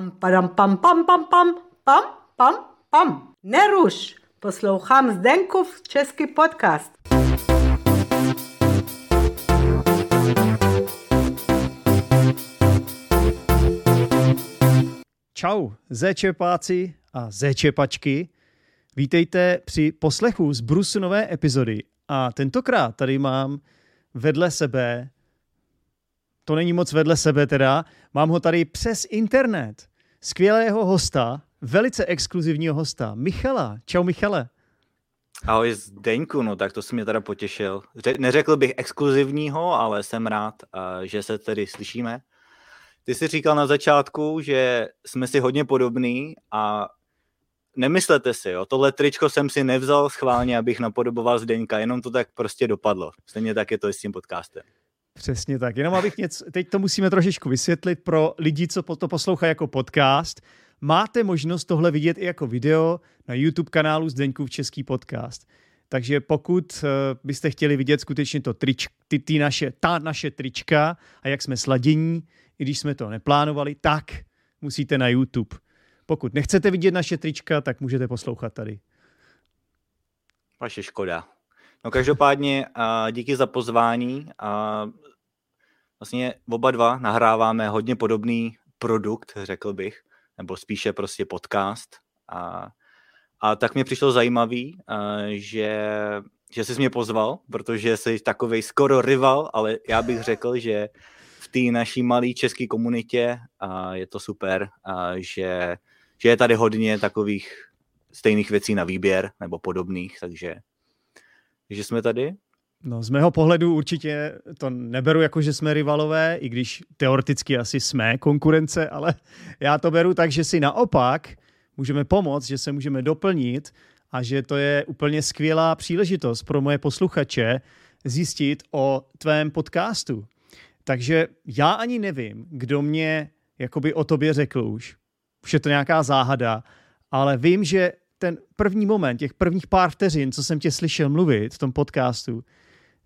Pam, padam, pam, pam, pam, pam, pam, pam, pam. Neruš, poslouchám Zdenkův český podcast. Čau, zéčepáci a zéčepačky. Vítejte při poslechu z Brusu nové epizody. A tentokrát tady mám vedle sebe, to není moc vedle sebe teda, mám ho tady přes internet. Skvělého hosta, velice exkluzivního hosta, Michala. Čau Michale. Ahoj Zdeňku, no tak to si mě teda potěšil. Ře- neřekl bych exkluzivního, ale jsem rád, a, že se tedy slyšíme. Ty jsi říkal na začátku, že jsme si hodně podobní a nemyslete si, jo, tohle tričko jsem si nevzal schválně, abych napodoboval Zdeňka, jenom to tak prostě dopadlo. Stejně tak je to i s tím podcastem. Přesně tak. Jenom abych něco, teď to musíme trošičku vysvětlit pro lidi, co to poslouchají jako podcast. Máte možnost tohle vidět i jako video na YouTube kanálu Zdeňkův Český podcast. Takže pokud uh, byste chtěli vidět skutečně to trič, ty, ty naše, ta naše trička a jak jsme sladění, i když jsme to neplánovali, tak musíte na YouTube. Pokud nechcete vidět naše trička, tak můžete poslouchat tady. Vaše škoda. No každopádně uh, díky za pozvání. Uh, vlastně oba dva nahráváme hodně podobný produkt, řekl bych, nebo spíše prostě podcast. A, a tak mě přišlo zajímavý, uh, že, že jsi mě pozval, protože jsi takový skoro rival, ale já bych řekl, že v té naší malé české komunitě uh, je to super, uh, že, že je tady hodně takových stejných věcí na výběr nebo podobných, takže že jsme tady? No, z mého pohledu určitě to neberu jako, že jsme rivalové, i když teoreticky asi jsme konkurence, ale já to beru tak, že si naopak můžeme pomoct, že se můžeme doplnit a že to je úplně skvělá příležitost pro moje posluchače zjistit o tvém podcastu. Takže já ani nevím, kdo mě jakoby o tobě řekl už. Už je to nějaká záhada, ale vím, že ten první moment, těch prvních pár vteřin, co jsem tě slyšel mluvit v tom podcastu,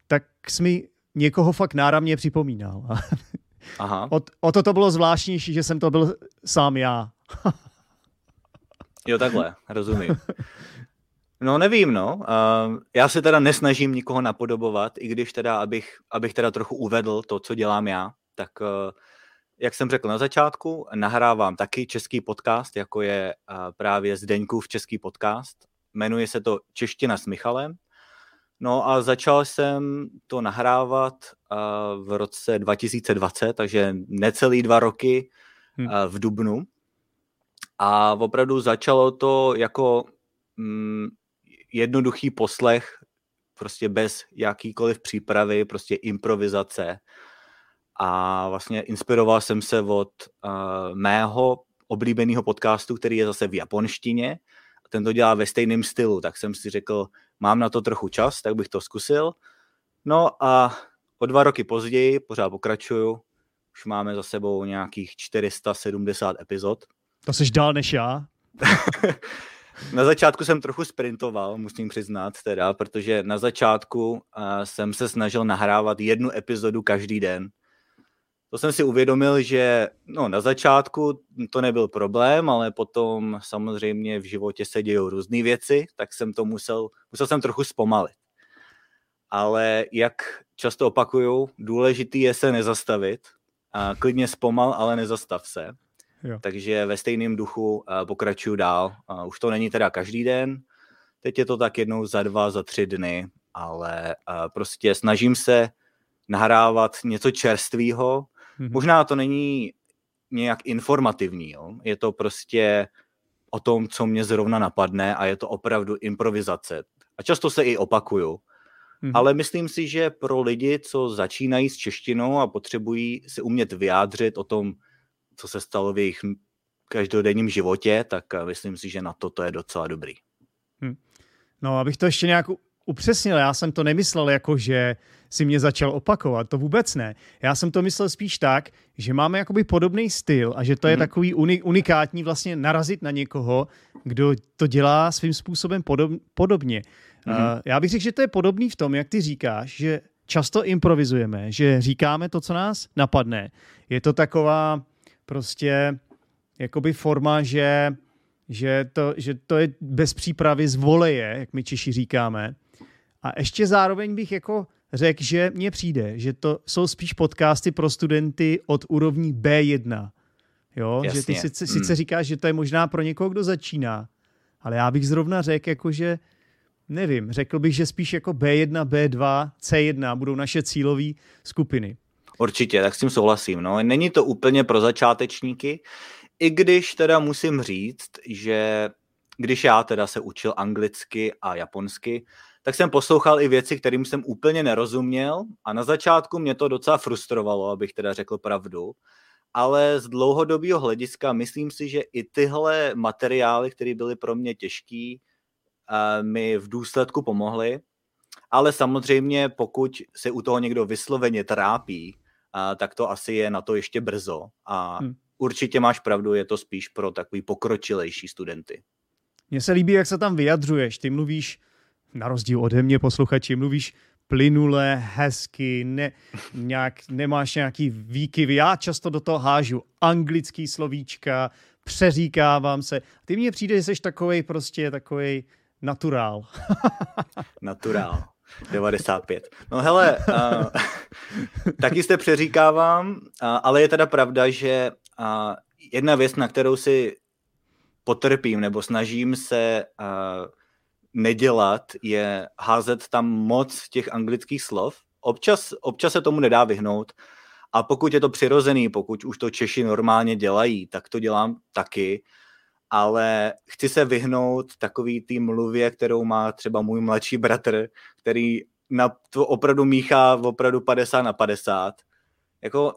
tak jsi mi někoho fakt náramně připomínal. Aha. O, o to to bylo zvláštnější, že jsem to byl sám já. jo, takhle, rozumím. No nevím, no. Uh, já se teda nesnažím nikoho napodobovat, i když teda, abych, abych teda trochu uvedl to, co dělám já, tak uh, jak jsem řekl na začátku, nahrávám taky český podcast, jako je uh, právě Zdeňkův český podcast. Jmenuje se to Čeština s Michalem. No a začal jsem to nahrávat v roce 2020, takže necelý dva roky uh, v Dubnu. A opravdu začalo to jako mm, jednoduchý poslech, prostě bez jakýkoliv přípravy, prostě improvizace a vlastně inspiroval jsem se od mého oblíbeného podcastu, který je zase v japonštině. Ten to dělá ve stejném stylu, tak jsem si řekl, mám na to trochu čas, tak bych to zkusil. No a o dva roky později pořád pokračuju. Už máme za sebou nějakých 470 epizod. To jsi dál než já? na začátku jsem trochu sprintoval, musím přiznat teda, protože na začátku uh, jsem se snažil nahrávat jednu epizodu každý den to jsem si uvědomil, že no, na začátku to nebyl problém, ale potom samozřejmě v životě se dějou různé věci, tak jsem to musel, musel jsem trochu zpomalit. Ale jak často opakuju, důležitý je se nezastavit. A klidně zpomal, ale nezastav se. Jo. Takže ve stejném duchu pokračuju dál. A už to není teda každý den, teď je to tak jednou za dva, za tři dny, ale prostě snažím se nahrávat něco čerstvého, Mm-hmm. Možná to není nějak informativní, jo? je to prostě o tom, co mě zrovna napadne a je to opravdu improvizace. A často se i opakuju. Mm-hmm. Ale myslím si, že pro lidi, co začínají s češtinou a potřebují si umět vyjádřit o tom, co se stalo v jejich každodenním životě, tak myslím si, že na to to je docela dobrý. Hm. No, abych to ještě nějak upřesnil, já jsem to nemyslel jako, že si mě začal opakovat, to vůbec ne. Já jsem to myslel spíš tak, že máme jakoby podobný styl a že to je mm. takový unikátní vlastně narazit na někoho, kdo to dělá svým způsobem podob, podobně. Mm. Uh, já bych řekl, že to je podobný v tom, jak ty říkáš, že často improvizujeme, že říkáme to, co nás napadne. Je to taková prostě jakoby forma, že, že, to, že to je bez přípravy z voleje, jak my Češi říkáme. A ještě zároveň bych jako řekl, že mně přijde, že to jsou spíš podcasty pro studenty od úrovní B1. Jo, Jasně. že ty sice, sice hmm. říkáš, že to je možná pro někoho, kdo začíná, ale já bych zrovna řekl, jako že nevím, řekl bych, že spíš jako B1, B2, C1 budou naše cílové skupiny. Určitě, tak s tím souhlasím. No. Není to úplně pro začátečníky, i když teda musím říct, že když já teda se učil anglicky a japonsky, tak jsem poslouchal i věci, kterým jsem úplně nerozuměl a na začátku mě to docela frustrovalo, abych teda řekl pravdu. Ale z dlouhodobého hlediska myslím si, že i tyhle materiály, které byly pro mě těžké, eh, mi v důsledku pomohly. Ale samozřejmě, pokud se u toho někdo vysloveně trápí, eh, tak to asi je na to ještě brzo. A hmm. určitě máš pravdu, je to spíš pro takový pokročilejší studenty. Mně se líbí, jak se tam vyjadřuješ. Ty mluvíš na rozdíl ode mě, posluchači, mluvíš plynule, hezky, ne, nějak, nemáš nějaký výkyvy. Já často do toho hážu anglický slovíčka, přeříkávám se. Ty mně přijde, že jsi takovej prostě takovej naturál. naturál. 95. No hele, uh, taky jste přeříkávám, uh, ale je teda pravda, že uh, jedna věc, na kterou si potrpím, nebo snažím se uh, nedělat, je házet tam moc těch anglických slov. Občas, občas se tomu nedá vyhnout. A pokud je to přirozený, pokud už to Češi normálně dělají, tak to dělám taky. Ale chci se vyhnout takový té mluvě, kterou má třeba můj mladší bratr, který na to opravdu míchá opravdu 50 na 50. Jako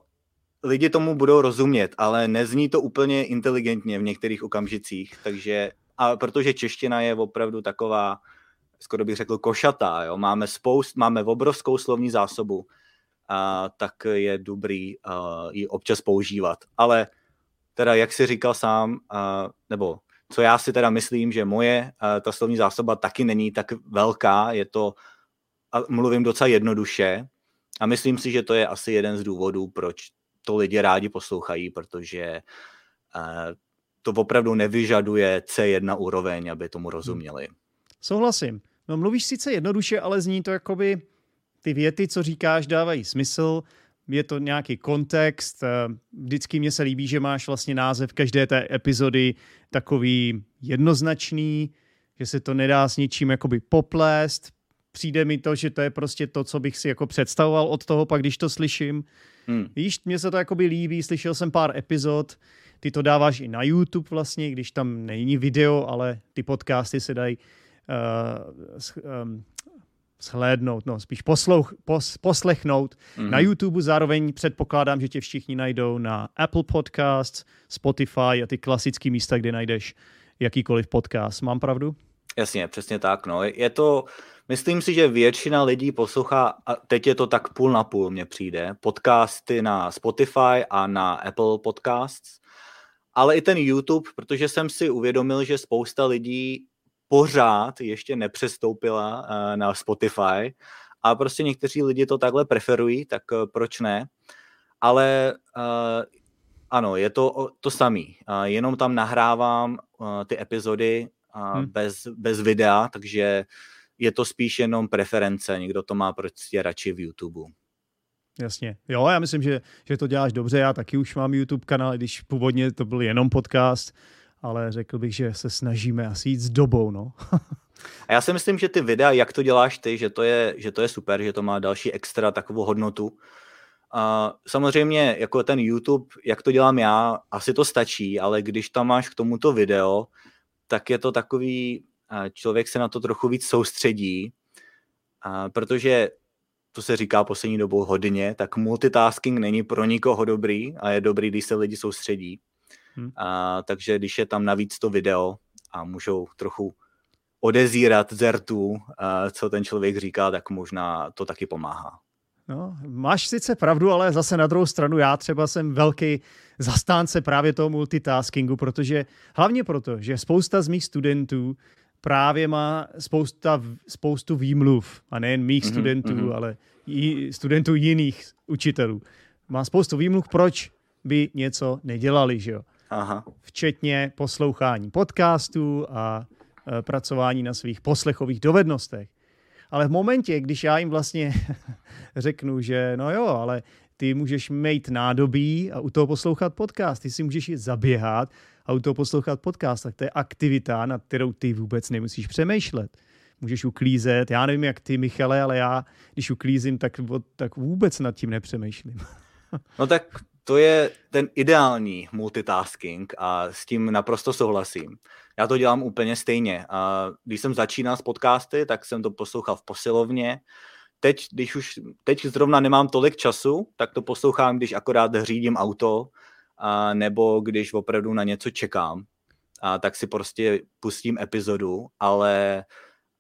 lidi tomu budou rozumět, ale nezní to úplně inteligentně v některých okamžicích, takže a protože čeština je opravdu taková, skoro bych řekl, košatá, jo? máme spoust, máme obrovskou slovní zásobu, a tak je dobrý ji občas používat. Ale teda, jak jsi říkal sám, uh, nebo co já si teda myslím, že moje, uh, ta slovní zásoba taky není tak velká, je to, a mluvím docela jednoduše, a myslím si, že to je asi jeden z důvodů, proč to lidi rádi poslouchají, protože to opravdu nevyžaduje C1 úroveň, aby tomu rozuměli. Souhlasím. No mluvíš sice jednoduše, ale zní to jakoby ty věty, co říkáš, dávají smysl, je to nějaký kontext. Eh, vždycky mně se líbí, že máš vlastně název každé té epizody takový jednoznačný, že se to nedá s ničím jakoby poplést. Přijde mi to, že to je prostě to, co bych si jako představoval od toho, pak když to slyším. Hmm. Víš, mně se to jakoby líbí, slyšel jsem pár epizod, ty to dáváš i na YouTube vlastně, když tam není video, ale ty podcasty se dají uh, um, shlédnout, no spíš poslouch, pos, poslechnout mm-hmm. na YouTube. Zároveň předpokládám, že tě všichni najdou na Apple Podcasts, Spotify a ty klasické místa, kde najdeš jakýkoliv podcast. Mám pravdu? Jasně, přesně tak. No. Je to, myslím si, že většina lidí poslouchá, a teď je to tak půl na půl, mně přijde, podcasty na Spotify a na Apple Podcasts ale i ten YouTube, protože jsem si uvědomil, že spousta lidí pořád ještě nepřestoupila uh, na Spotify a prostě někteří lidi to takhle preferují, tak uh, proč ne? Ale uh, ano, je to to samý. Uh, jenom tam nahrávám ty epizody hmm. bez, bez videa, takže je to spíš jenom preference. Někdo to má prostě radši v YouTube. Jasně. Jo, já myslím, že, že to děláš dobře. Já taky už mám YouTube kanál, když původně to byl jenom podcast, ale řekl bych, že se snažíme asi jít s dobou, no. A já si myslím, že ty videa, jak to děláš ty, že to je, že to je super, že to má další extra takovou hodnotu. A samozřejmě jako ten YouTube, jak to dělám já, asi to stačí, ale když tam máš k tomuto video, tak je to takový, člověk se na to trochu víc soustředí, protože to se říká poslední dobou hodně, tak multitasking není pro nikoho dobrý a je dobrý, když se lidi soustředí. Hmm. A, takže když je tam navíc to video a můžou trochu odezírat zertu, co ten člověk říká, tak možná to taky pomáhá. No, máš sice pravdu, ale zase na druhou stranu já třeba jsem velký zastánce právě toho multitaskingu, protože hlavně proto, že spousta z mých studentů právě má spousta, spoustu výmluv, a nejen mých mm-hmm, studentů, mm-hmm. ale i studentů jiných učitelů. Má spoustu výmluv, proč by něco nedělali, že jo. Aha. včetně poslouchání podcastů a e, pracování na svých poslechových dovednostech. Ale v momentě, když já jim vlastně řeknu, že no jo, ale ty můžeš mít nádobí a u toho poslouchat podcast, ty si můžeš jít zaběhat a u toho poslouchat podcast, tak to je aktivita, nad kterou ty vůbec nemusíš přemýšlet. Můžeš uklízet, já nevím jak ty, Michale, ale já, když uklízím, tak, tak vůbec nad tím nepřemýšlím. No tak to je ten ideální multitasking a s tím naprosto souhlasím. Já to dělám úplně stejně. A když jsem začínal s podcasty, tak jsem to poslouchal v posilovně. Teď, když už teď zrovna nemám tolik času, tak to poslouchám, když akorát řídím auto a nebo když opravdu na něco čekám. A tak si prostě pustím epizodu, ale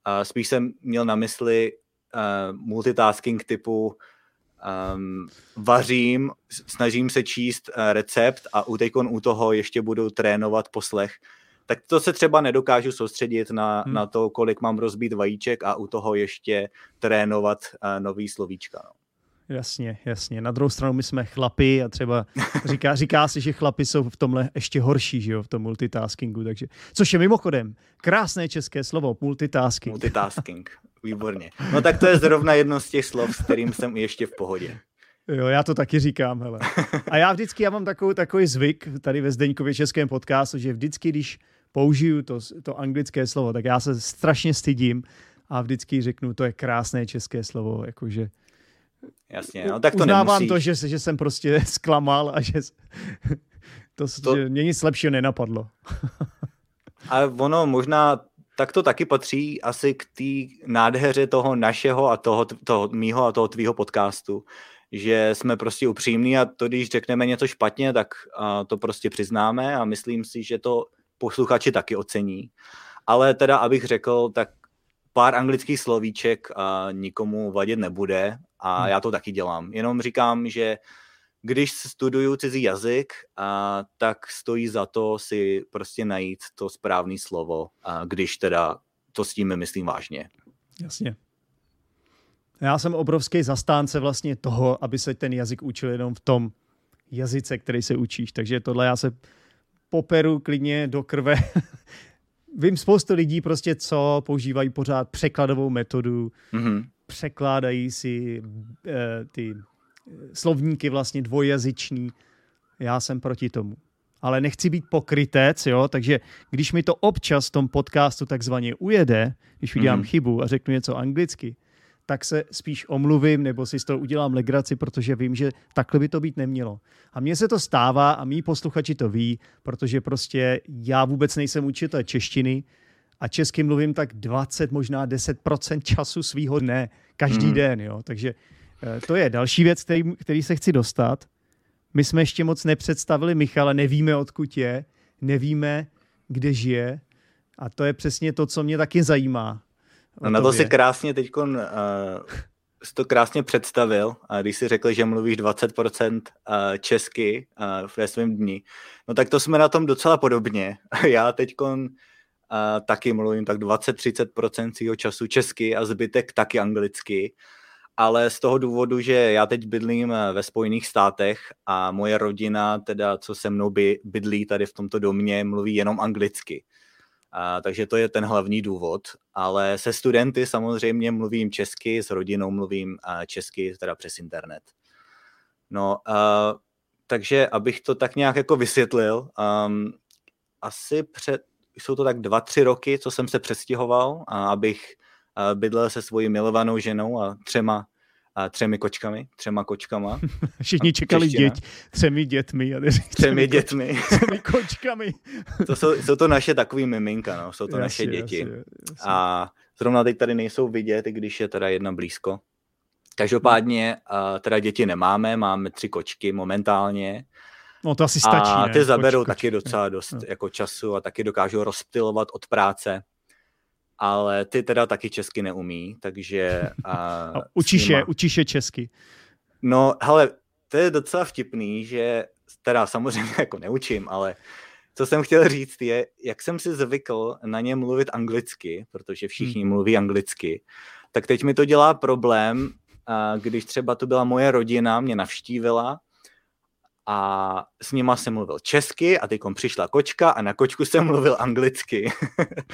a spíš jsem měl na mysli uh, multitasking typu um, vařím, snažím se číst uh, recept a u u toho ještě budu trénovat poslech, tak to se třeba nedokážu soustředit na, hmm. na to, kolik mám rozbít vajíček a u toho ještě trénovat uh, nový slovíčka. No. Jasně, jasně. Na druhou stranu my jsme chlapi a třeba říká, říká se, že chlapi jsou v tomhle ještě horší, že jo, v tom multitaskingu, takže, což je mimochodem krásné české slovo, multitasking. Multitasking, výborně. No tak to je zrovna jedno z těch slov, s kterým jsem ještě v pohodě. Jo, já to taky říkám, hele. A já vždycky, já mám takový, takový zvyk tady ve Zdeňkově českém podcastu, že vždycky, když použiju to, to anglické slovo, tak já se strašně stydím a vždycky řeknu, to je krásné české slovo, jakože Jasně, no tak to Uznávám nemusíš. to, že, že jsem prostě zklamal a že, to, to... Že mě nic lepšího nenapadlo. a ono možná tak to taky patří asi k té nádheře toho našeho a toho, toho mýho a toho tvýho podcastu, že jsme prostě upřímní a to, když řekneme něco špatně, tak to prostě přiznáme a myslím si, že to posluchači taky ocení. Ale teda, abych řekl, tak pár anglických slovíček a nikomu vadit nebude a hmm. já to taky dělám. Jenom říkám, že když studuju cizí jazyk, a, tak stojí za to si prostě najít to správné slovo, a, když teda to s tím myslím vážně. Jasně. Já jsem obrovský zastánce vlastně toho, aby se ten jazyk učil jenom v tom jazyce, který se učíš. Takže tohle já se poperu klidně do krve. Vím spoustu lidí prostě, co používají pořád překladovou metodu, mm-hmm překládají si uh, ty slovníky vlastně dvojazyční. Já jsem proti tomu. Ale nechci být pokrytec, jo, takže když mi to občas v tom podcastu takzvaně ujede, když udělám mm. chybu a řeknu něco anglicky, tak se spíš omluvím nebo si z toho udělám legraci, protože vím, že takhle by to být nemělo. A mně se to stává a mý posluchači to ví, protože prostě já vůbec nejsem učitel češtiny, a česky mluvím tak 20, možná 10% času svýho dne, každý mm. den, jo. Takže eh, to je další věc, který, který se chci dostat. My jsme ještě moc nepředstavili Michala, nevíme, odkud je, nevíme, kde žije a to je přesně to, co mě taky zajímá. No na to si krásně teď uh, jsi to krásně představil, a když si řekl, že mluvíš 20% uh, česky uh, ve svém dni, no tak to jsme na tom docela podobně. Já teď taky mluvím tak 20-30% svého času česky a zbytek taky anglicky. Ale z toho důvodu, že já teď bydlím eh, ve Spojených státech a moje rodina, teda co se mnou by, bydlí tady v tomto domě, mluví jenom anglicky. A, takže to je ten hlavní důvod. Ale se studenty samozřejmě mluvím česky, s rodinou mluvím a česky, teda přes internet. No, a, takže abych to tak nějak jako vysvětlil, um, asi před jsou to tak dva, tři roky, co jsem se přestěhoval, a abych bydlel se svojí milovanou ženou a třema a třemi kočkami, třema kočkama. Všichni čekali děť, třemi dětmi. A třemi, třemi dětmi. třemi kočkami. to jsou, jsou to naše takový miminka, no, jsou to jasně, naše děti. Jasně, jasně. A zrovna teď tady nejsou vidět, když je teda jedna blízko. Každopádně teda děti nemáme, máme tři kočky momentálně No to asi stačí, A ty ne? zaberou koč, taky docela dost no. jako času a taky dokážou rozptilovat od práce. Ale ty teda taky česky neumí, takže... A učíš, je, učíš je česky. No, hele, to je docela vtipný, že teda samozřejmě jako neučím, ale co jsem chtěl říct je, jak jsem si zvykl na ně mluvit anglicky, protože všichni hmm. mluví anglicky, tak teď mi to dělá problém, když třeba to byla moje rodina, mě navštívila a s nima jsem mluvil česky a teď přišla kočka a na kočku jsem mluvil anglicky.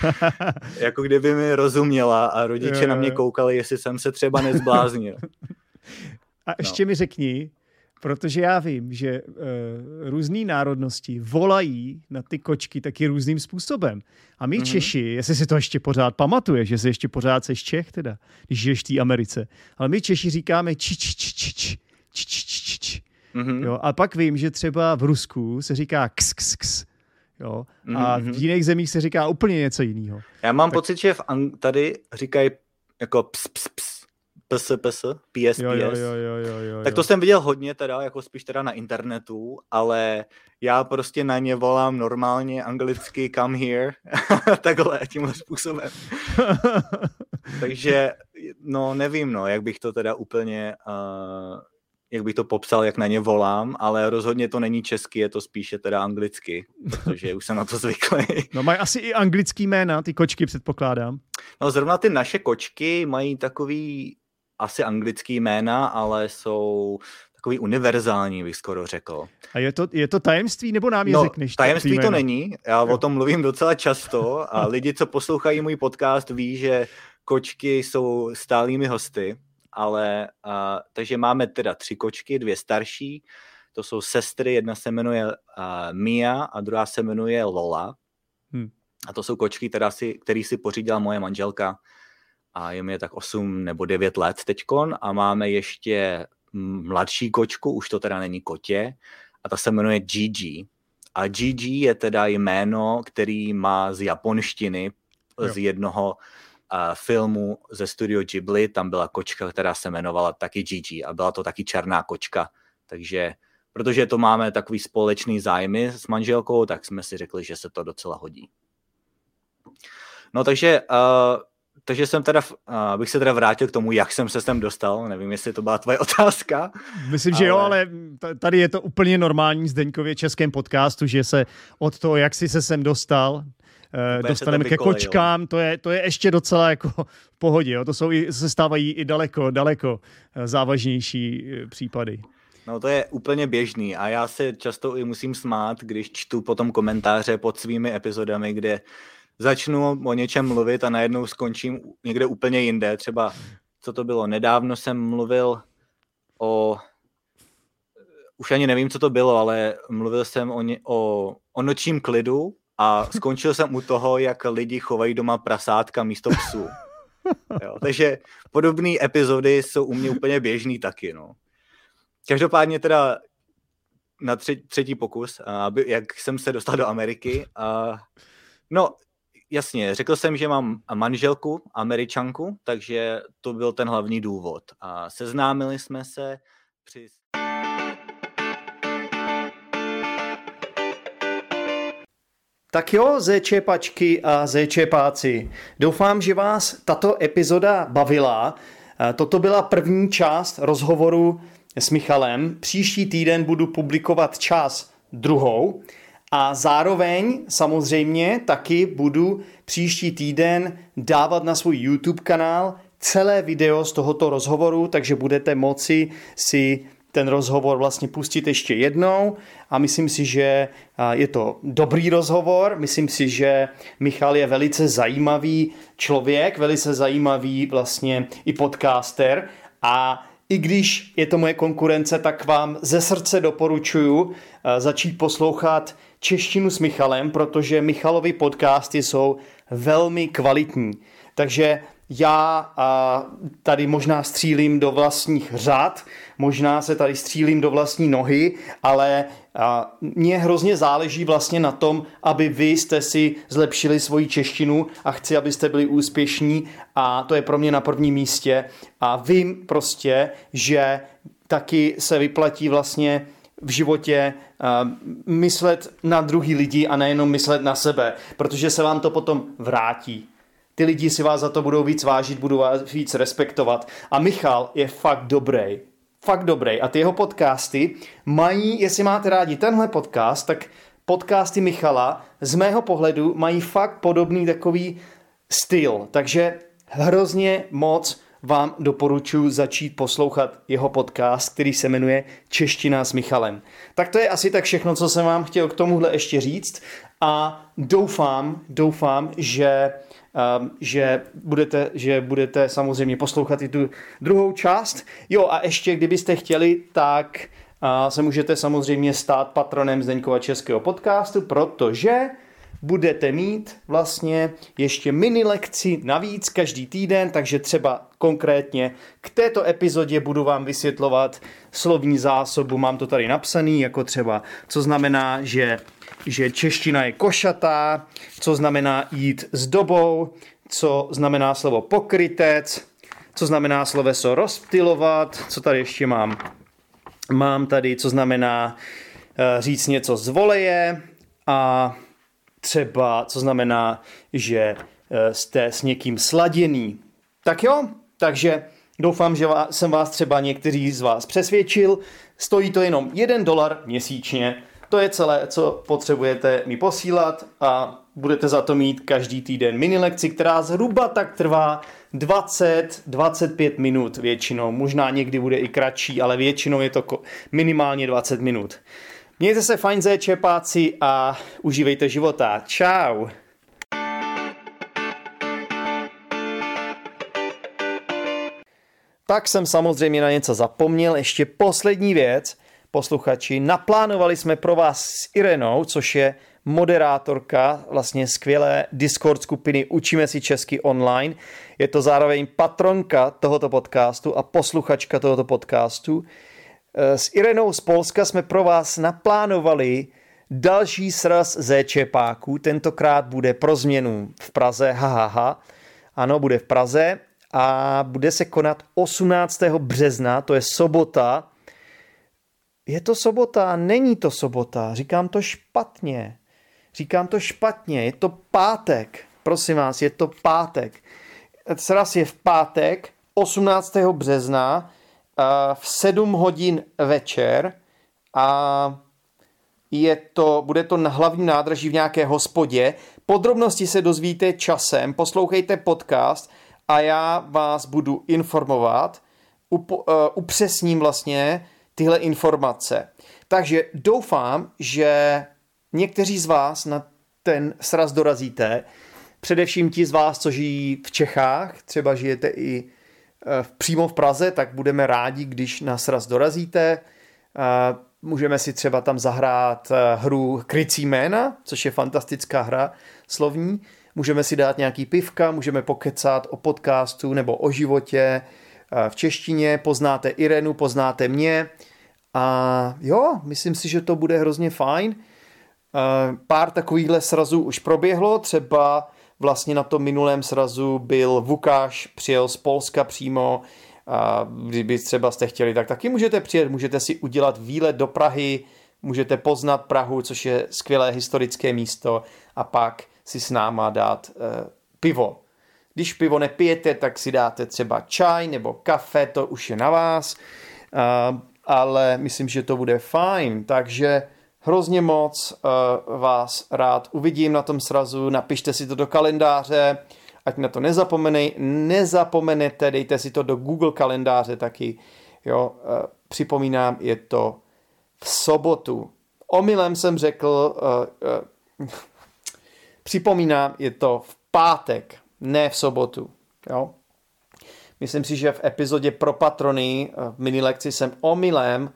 jako kdyby mi rozuměla a rodiče jo, na mě koukali, jestli jsem se třeba nezbláznil. a no. ještě no. mi řekni, protože já vím, že eh, uh, různé národnosti volají na ty kočky taky různým způsobem. A my mm-hmm. Češi, jestli si to ještě pořád pamatuje, že si ještě pořád seš Čech teda, když žiješ v té Americe, ale my Češi říkáme či či či či či či či Mm-hmm. Jo, a pak vím, že třeba v Rusku se říká ks, ks, ks. Jo, a mm-hmm. v jiných zemích se říká úplně něco jiného. Já mám tak... pocit, že v Ang- tady říkají jako ps, ps, ps, PS, PS, PS, jo, jo, jo, jo, jo, jo. Tak to jsem viděl hodně teda, jako spíš teda na internetu, ale já prostě na ně volám normálně anglicky come here, takhle, tímhle způsobem. Takže, no nevím, no, jak bych to teda úplně, uh, jak bych to popsal, jak na ně volám, ale rozhodně to není česky, je to spíše teda anglicky, protože už jsem na to zvyklý. No mají asi i anglický jména, ty kočky předpokládám. No zrovna ty naše kočky mají takový asi anglický jména, ale jsou takový univerzální, bych skoro řekl. A je to, je to tajemství, nebo nám je no, řekneš? tajemství to není, já jo. o tom mluvím docela často a lidi, co poslouchají můj podcast, ví, že kočky jsou stálými hosty, ale a, takže máme teda tři kočky, dvě starší, to jsou sestry, jedna se jmenuje uh, Mia a druhá se jmenuje Lola. Hmm. A to jsou kočky, která si, který si pořídila moje manželka a je mi tak 8 nebo 9 let teďkon a máme ještě mladší kočku, už to teda není kotě, a ta se jmenuje Gigi. A Gigi je teda jméno, který má z japonštiny, jo. z jednoho uh, filmu ze studio Ghibli, tam byla kočka, která se jmenovala taky Gigi a byla to taky černá kočka, takže protože to máme takový společný zájmy s manželkou, tak jsme si řekli, že se to docela hodí. No takže uh, takže jsem teda, abych se teda vrátil k tomu, jak jsem se sem dostal, nevím, jestli to byla tvoje otázka. Myslím, ale... že jo, ale tady je to úplně normální Zdeňkově českém podcastu, že se od toho, jak jsi se sem dostal, Úplně dostaneme ke kočkám, to je, to je ještě docela jako v pohodě, jo? to jsou i, se stávají i daleko, daleko eh, závažnější eh, případy. No to je úplně běžný a já se často i musím smát, když čtu potom komentáře pod svými epizodami, kde začnu o něčem mluvit a najednou skončím někde úplně jinde. Třeba, co to bylo, nedávno jsem mluvil o, už ani nevím, co to bylo, ale mluvil jsem o, ně, o, o nočním klidu a skončil jsem u toho, jak lidi chovají doma prasátka místo psů. Jo, takže podobné epizody jsou u mě úplně běžný taky. No. Každopádně teda na třetí, třetí pokus, aby, jak jsem se dostal do Ameriky. A, no, jasně, řekl jsem, že mám manželku, američanku, takže to byl ten hlavní důvod. A seznámili jsme se při... Tak jo, zéčepačky a zéčepáci. Doufám, že vás tato epizoda bavila. Toto byla první část rozhovoru s Michalem. Příští týden budu publikovat čas druhou. A zároveň samozřejmě taky budu příští týden dávat na svůj YouTube kanál celé video z tohoto rozhovoru, takže budete moci si ten rozhovor vlastně pustit ještě jednou. A myslím si, že je to dobrý rozhovor, myslím si, že Michal je velice zajímavý člověk, velice zajímavý vlastně i podcaster. A i když je to moje konkurence, tak vám ze srdce doporučuji začít poslouchat češtinu s Michalem, protože Michalovi podcasty jsou velmi kvalitní. Takže já a, tady možná střílím do vlastních řad, možná se tady střílím do vlastní nohy, ale a, mně hrozně záleží vlastně na tom, aby vy jste si zlepšili svoji češtinu a chci, abyste byli úspěšní a to je pro mě na prvním místě a vím prostě, že taky se vyplatí vlastně v životě uh, myslet na druhý lidi a nejenom myslet na sebe, protože se vám to potom vrátí. Ty lidi si vás za to budou víc vážit, budou vás víc respektovat. A Michal je fakt dobrý. Fakt dobrý. A ty jeho podcasty mají, jestli máte rádi tenhle podcast, tak podcasty Michala z mého pohledu mají fakt podobný takový styl. Takže hrozně moc vám doporučuji začít poslouchat jeho podcast, který se jmenuje Čeština s Michalem. Tak to je asi tak všechno, co jsem vám chtěl k tomuhle ještě říct a doufám, doufám, že že, budete, že budete samozřejmě poslouchat i tu druhou část. Jo a ještě kdybyste chtěli, tak se můžete samozřejmě stát patronem Zdeňkova českého podcastu, protože budete mít vlastně ještě mini lekci navíc každý týden, takže třeba konkrétně k této epizodě budu vám vysvětlovat slovní zásobu, mám to tady napsaný, jako třeba, co znamená, že, že čeština je košatá, co znamená jít s dobou, co znamená slovo pokrytec, co znamená sloveso rozptilovat, co tady ještě mám. Mám tady, co znamená uh, říct něco z voleje a třeba, co znamená, že eh, jste s někým sladěný. Tak jo, takže doufám, že jsem vás třeba někteří z vás přesvědčil. Stojí to jenom 1 dolar měsíčně. To je celé, co potřebujete mi posílat a budete za to mít každý týden mini lekci, která zhruba tak trvá 20-25 minut většinou. Možná někdy bude i kratší, ale většinou je to minimálně 20 minut. Mějte se fajn čepáci a užívejte života. Čau. Tak jsem samozřejmě na něco zapomněl. Ještě poslední věc. Posluchači, naplánovali jsme pro vás s Irenou, což je moderátorka vlastně skvělé Discord skupiny Učíme si česky online. Je to zároveň patronka tohoto podcastu a posluchačka tohoto podcastu. Eh, s Irenou z Polska jsme pro vás naplánovali další sraz Zčepáků. Tentokrát bude pro změnu v Praze, hahaha. Ano, bude v Praze a bude se konat 18. března, to je sobota. Je to sobota, není to sobota, říkám to špatně. Říkám to špatně, je to pátek. Prosím vás, je to pátek. Sraz je v pátek 18. března v 7 hodin večer a je to, bude to na hlavním nádraží v nějaké hospodě. Podrobnosti se dozvíte časem, poslouchejte podcast a já vás budu informovat, up, uh, upřesním vlastně tyhle informace. Takže doufám, že někteří z vás na ten sraz dorazíte, především ti z vás, co žijí v Čechách, třeba žijete i Eh, přímo v Praze, tak budeme rádi, když nás raz dorazíte. Eh, můžeme si třeba tam zahrát eh, hru Krycí jména, což je fantastická hra slovní. Můžeme si dát nějaký pivka, můžeme pokecat o podcastu nebo o životě v češtině. Poznáte Irenu, poznáte mě. A jo, myslím si, že to bude hrozně fajn. Pár takovýchhle srazů už proběhlo, třeba Vlastně na tom minulém srazu byl Vukáš, přijel z Polska přímo, a kdyby třeba jste chtěli, tak taky můžete přijet, můžete si udělat výlet do Prahy, můžete poznat Prahu, což je skvělé historické místo a pak si s náma dát e, pivo. Když pivo nepijete, tak si dáte třeba čaj nebo kafe, to už je na vás, e, ale myslím, že to bude fajn, takže Hrozně moc uh, vás rád uvidím na tom srazu, napište si to do kalendáře, ať na to nezapomenej, nezapomenete, dejte si to do Google kalendáře taky. Jo, uh, připomínám, je to v sobotu. Omylem jsem řekl, připomínám, je to v pátek, ne v sobotu. Jo. Myslím si, že v epizodě pro patrony v mini lekci jsem omylem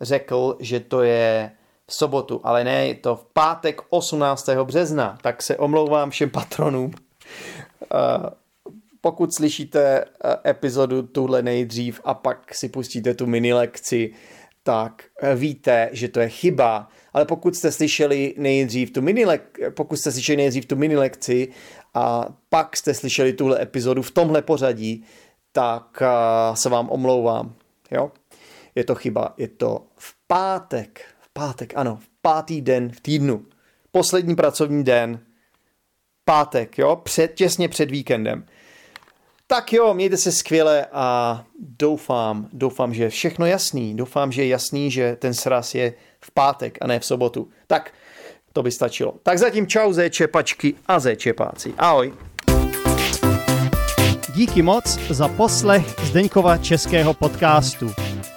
řekl, že to je v sobotu, ale ne, je to v pátek 18. března, tak se omlouvám všem patronům. Eh, pokud slyšíte eh, epizodu tuhle nejdřív a pak si pustíte tu mini lekci, tak eh, víte, že to je chyba. Ale pokud jste slyšeli nejdřív tu mini pokud jste slyšeli nejdřív tu mini lekci a pak jste slyšeli tuhle epizodu v tomhle pořadí, tak se vám omlouvám. Jo? Je to chyba, je to v pátek Pátek, ano, pátý den v týdnu. Poslední pracovní den. Pátek, jo, před, těsně před víkendem. Tak jo, mějte se skvěle a doufám, doufám, že je všechno jasný. Doufám, že je jasný, že ten sraz je v pátek a ne v sobotu. Tak, to by stačilo. Tak zatím čau zé čepačky a zé čepáci. Ahoj. díky moc za poslech Zdeňkova českého podcastu.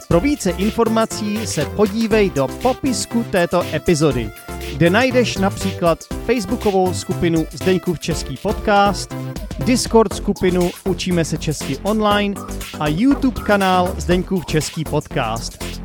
Pro více informací se podívej do popisku této epizody, kde najdeš například facebookovou skupinu Zdeňkův český podcast, Discord skupinu Učíme se česky online a YouTube kanál Zdeňkův český podcast.